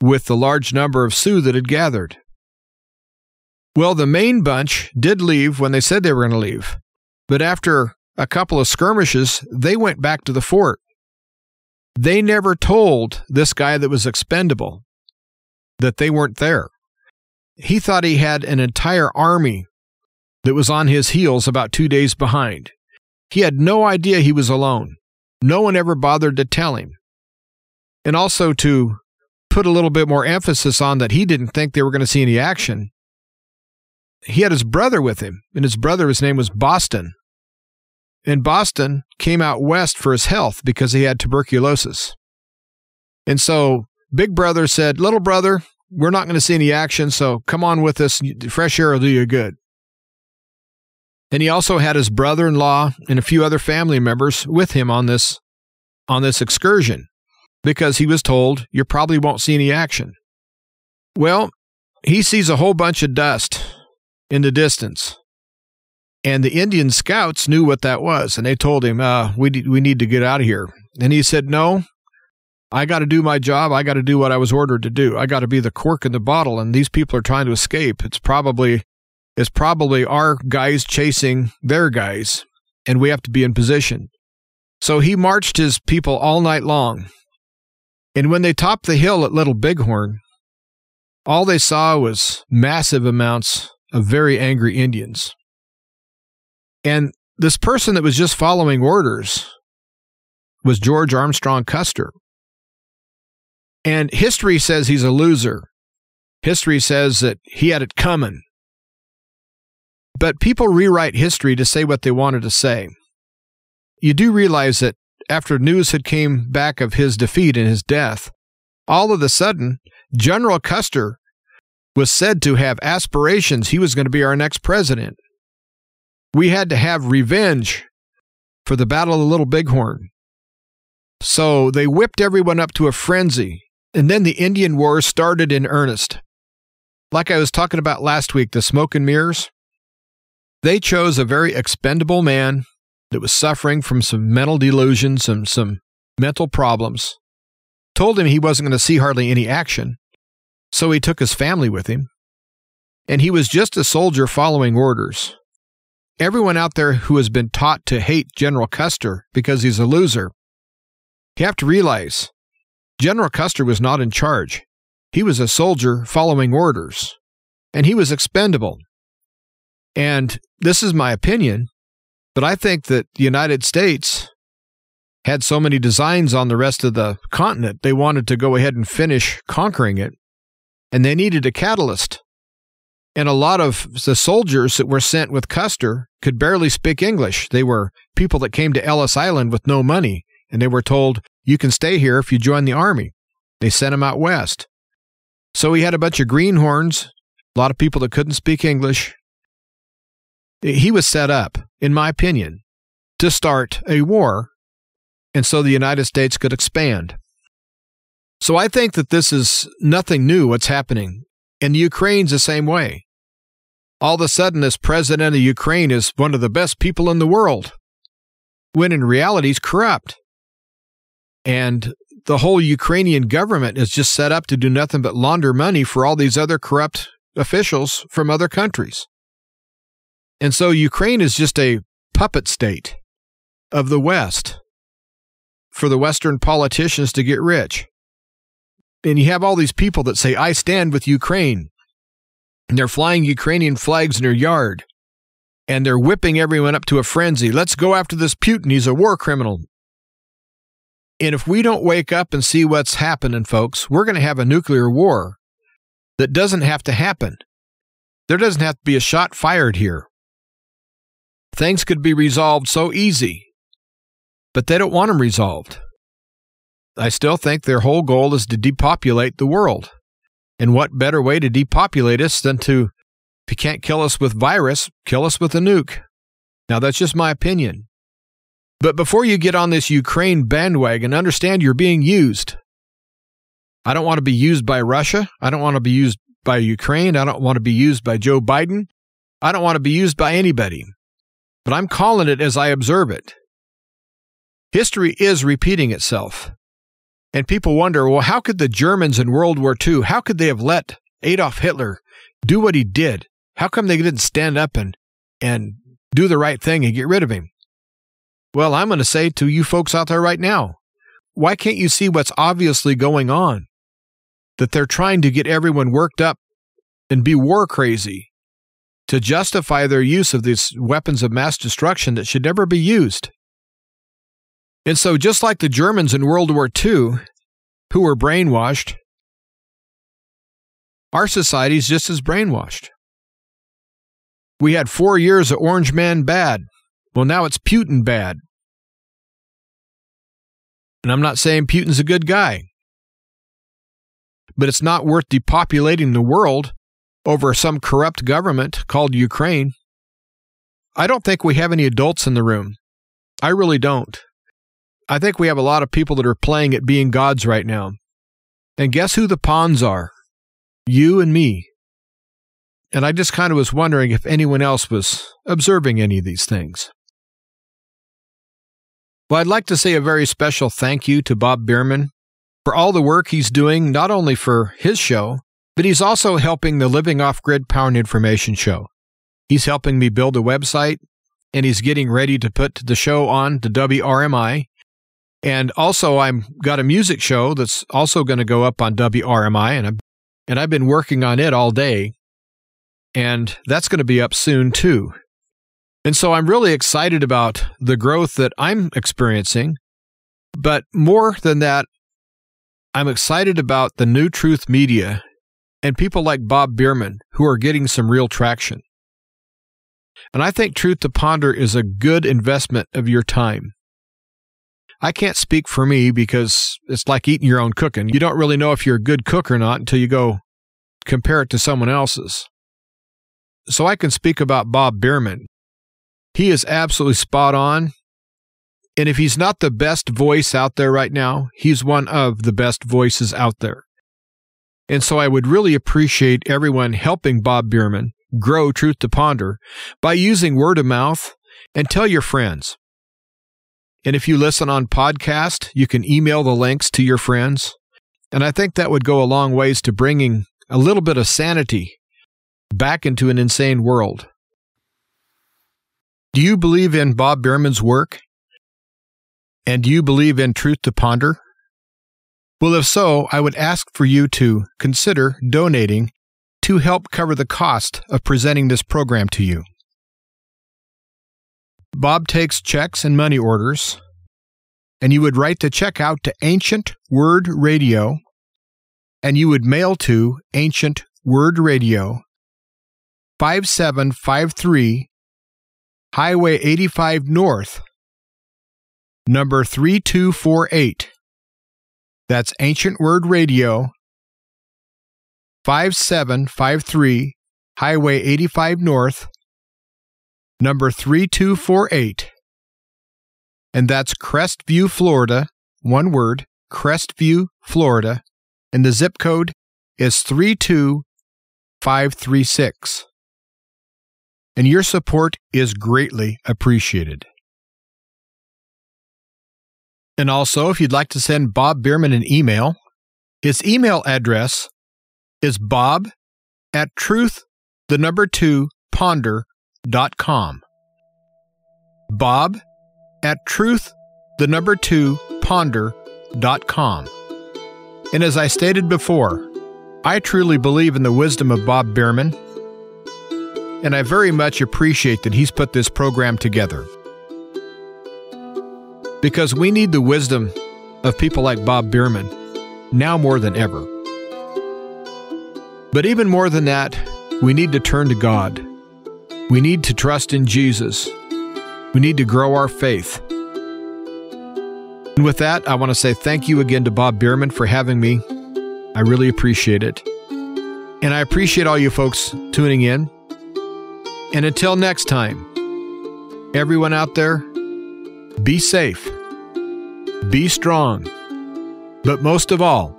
with the large number of Sioux that had gathered. Well, the main bunch did leave when they said they were going to leave. But after a couple of skirmishes, they went back to the fort. They never told this guy that was expendable that they weren't there. He thought he had an entire army that was on his heels about two days behind. He had no idea he was alone. No one ever bothered to tell him. And also to put a little bit more emphasis on that he didn't think they were going to see any action, he had his brother with him, and his brother, his name was Boston. And Boston came out west for his health because he had tuberculosis. And so Big Brother said, Little brother, we're not going to see any action, so come on with us. Fresh air will do you good. And he also had his brother in law and a few other family members with him on this on this excursion because he was told you probably won't see any action. Well, he sees a whole bunch of dust in the distance. And the Indian scouts knew what that was, and they told him, uh, we, we need to get out of here. And he said, No, I got to do my job. I got to do what I was ordered to do. I got to be the cork in the bottle, and these people are trying to escape. It's probably it's probably our guys chasing their guys, and we have to be in position. So he marched his people all night long. And when they topped the hill at Little Bighorn, all they saw was massive amounts of very angry Indians. And this person that was just following orders was George Armstrong Custer. And history says he's a loser. History says that he had it coming. But people rewrite history to say what they wanted to say. You do realize that after news had came back of his defeat and his death, all of a sudden, General Custer was said to have aspirations he was going to be our next president. We had to have revenge for the Battle of the Little Bighorn. So they whipped everyone up to a frenzy, and then the Indian War started in earnest. Like I was talking about last week, the smoke and mirrors. They chose a very expendable man that was suffering from some mental delusions and some mental problems, told him he wasn't going to see hardly any action, so he took his family with him. And he was just a soldier following orders. Everyone out there who has been taught to hate General Custer because he's a loser, you have to realize General Custer was not in charge. He was a soldier following orders, and he was expendable. And this is my opinion, but I think that the United States had so many designs on the rest of the continent, they wanted to go ahead and finish conquering it and they needed a catalyst. And a lot of the soldiers that were sent with Custer could barely speak English. They were people that came to Ellis Island with no money, and they were told, You can stay here if you join the army. They sent them out west. So he had a bunch of greenhorns, a lot of people that couldn't speak English. He was set up, in my opinion, to start a war, and so the United States could expand. So I think that this is nothing new what's happening. And Ukraine's the same way. All of a sudden, this president of Ukraine is one of the best people in the world, when in reality, he's corrupt. And the whole Ukrainian government is just set up to do nothing but launder money for all these other corrupt officials from other countries. And so Ukraine is just a puppet state of the West for the Western politicians to get rich and you have all these people that say, I stand with Ukraine. And they're flying Ukrainian flags in their yard. And they're whipping everyone up to a frenzy. Let's go after this Putin. He's a war criminal. And if we don't wake up and see what's happening, folks, we're going to have a nuclear war that doesn't have to happen. There doesn't have to be a shot fired here. Things could be resolved so easy, but they don't want them resolved. I still think their whole goal is to depopulate the world. And what better way to depopulate us than to, if you can't kill us with virus, kill us with a nuke? Now, that's just my opinion. But before you get on this Ukraine bandwagon, understand you're being used. I don't want to be used by Russia. I don't want to be used by Ukraine. I don't want to be used by Joe Biden. I don't want to be used by anybody. But I'm calling it as I observe it. History is repeating itself. And people wonder, well, how could the Germans in World War II, how could they have let Adolf Hitler do what he did? How come they didn't stand up and, and do the right thing and get rid of him? Well, I'm going to say to you folks out there right now, why can't you see what's obviously going on? That they're trying to get everyone worked up and be war crazy to justify their use of these weapons of mass destruction that should never be used. And so, just like the Germans in World War II, who were brainwashed, our society is just as brainwashed. We had four years of Orange Man bad. Well, now it's Putin bad. And I'm not saying Putin's a good guy, but it's not worth depopulating the world over some corrupt government called Ukraine. I don't think we have any adults in the room. I really don't. I think we have a lot of people that are playing at being gods right now. And guess who the pawns are? You and me. And I just kind of was wondering if anyone else was observing any of these things. Well, I'd like to say a very special thank you to Bob Bierman for all the work he's doing, not only for his show, but he's also helping the Living Off Grid Power and Information show. He's helping me build a website, and he's getting ready to put the show on to WRMI and also, i have got a music show that's also going to go up on WRMI, and I've, and I've been working on it all day, and that's going to be up soon too. And so I'm really excited about the growth that I'm experiencing, But more than that, I'm excited about the new truth media and people like Bob Bierman who are getting some real traction. And I think Truth to Ponder is a good investment of your time. I can't speak for me because it's like eating your own cooking. You don't really know if you're a good cook or not until you go compare it to someone else's. So I can speak about Bob Bierman. He is absolutely spot on. And if he's not the best voice out there right now, he's one of the best voices out there. And so I would really appreciate everyone helping Bob Bierman grow Truth to Ponder by using word of mouth and tell your friends. And if you listen on podcast, you can email the links to your friends. And I think that would go a long ways to bringing a little bit of sanity back into an insane world. Do you believe in Bob Bierman's work? And do you believe in Truth to Ponder? Well, if so, I would ask for you to consider donating to help cover the cost of presenting this program to you. Bob takes checks and money orders, and you would write the check out to Ancient Word Radio, and you would mail to Ancient Word Radio, 5753 Highway 85 North, number 3248. That's Ancient Word Radio, 5753 Highway 85 North, number 3248. And that's Crestview, Florida. One word, Crestview, Florida. And the zip code is 32536. And your support is greatly appreciated. And also, if you'd like to send Bob Bierman an email, his email address is bob at truth, the number two, ponder.com. Bob at truth, the number two, ponder.com. And as I stated before, I truly believe in the wisdom of Bob Bierman, and I very much appreciate that he's put this program together because we need the wisdom of people like Bob Bierman now more than ever. But even more than that, we need to turn to God. We need to trust in Jesus. We need to grow our faith. And with that, I want to say thank you again to Bob Bierman for having me. I really appreciate it. And I appreciate all you folks tuning in. And until next time, everyone out there, be safe, be strong, but most of all,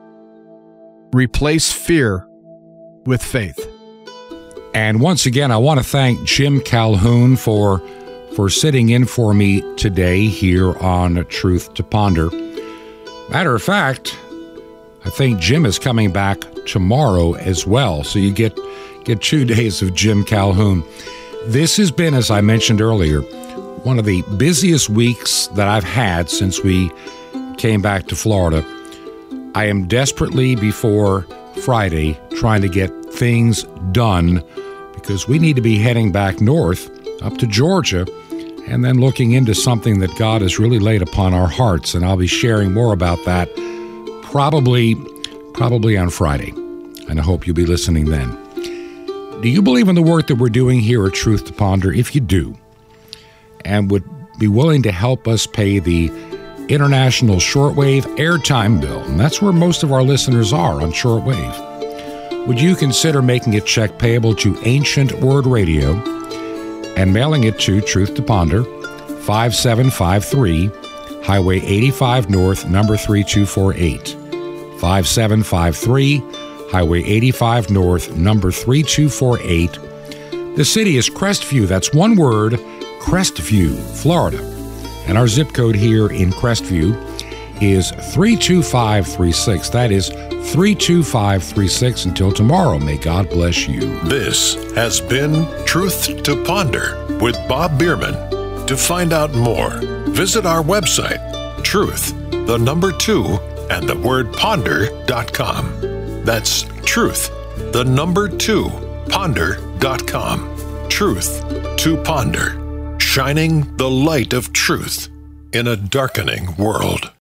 replace fear with faith. And once again, I want to thank Jim Calhoun for for sitting in for me today here on Truth to Ponder. Matter of fact, I think Jim is coming back tomorrow as well, so you get get two days of Jim Calhoun. This has been, as I mentioned earlier, one of the busiest weeks that I've had since we came back to Florida. I am desperately before Friday trying to get things done because we need to be heading back north up to Georgia and then looking into something that God has really laid upon our hearts and I'll be sharing more about that probably probably on Friday. And I hope you'll be listening then. Do you believe in the work that we're doing here at Truth to Ponder? If you do, and would be willing to help us pay the international shortwave airtime bill, and that's where most of our listeners are on shortwave, would you consider making a check payable to Ancient Word Radio and mailing it to Truth to Ponder, 5753 Highway 85 North, number 3248. 5753 Highway 85 North, number 3248. The city is Crestview, that's one word, Crestview, Florida. And our zip code here in Crestview is 32536. That is 32536 until tomorrow. May God bless you. This has been Truth to Ponder with Bob Bierman. To find out more, visit our website, truth, the number two, and the word ponder.com. That's truth, the number two, ponder.com. Truth to ponder, shining the light of truth in a darkening world.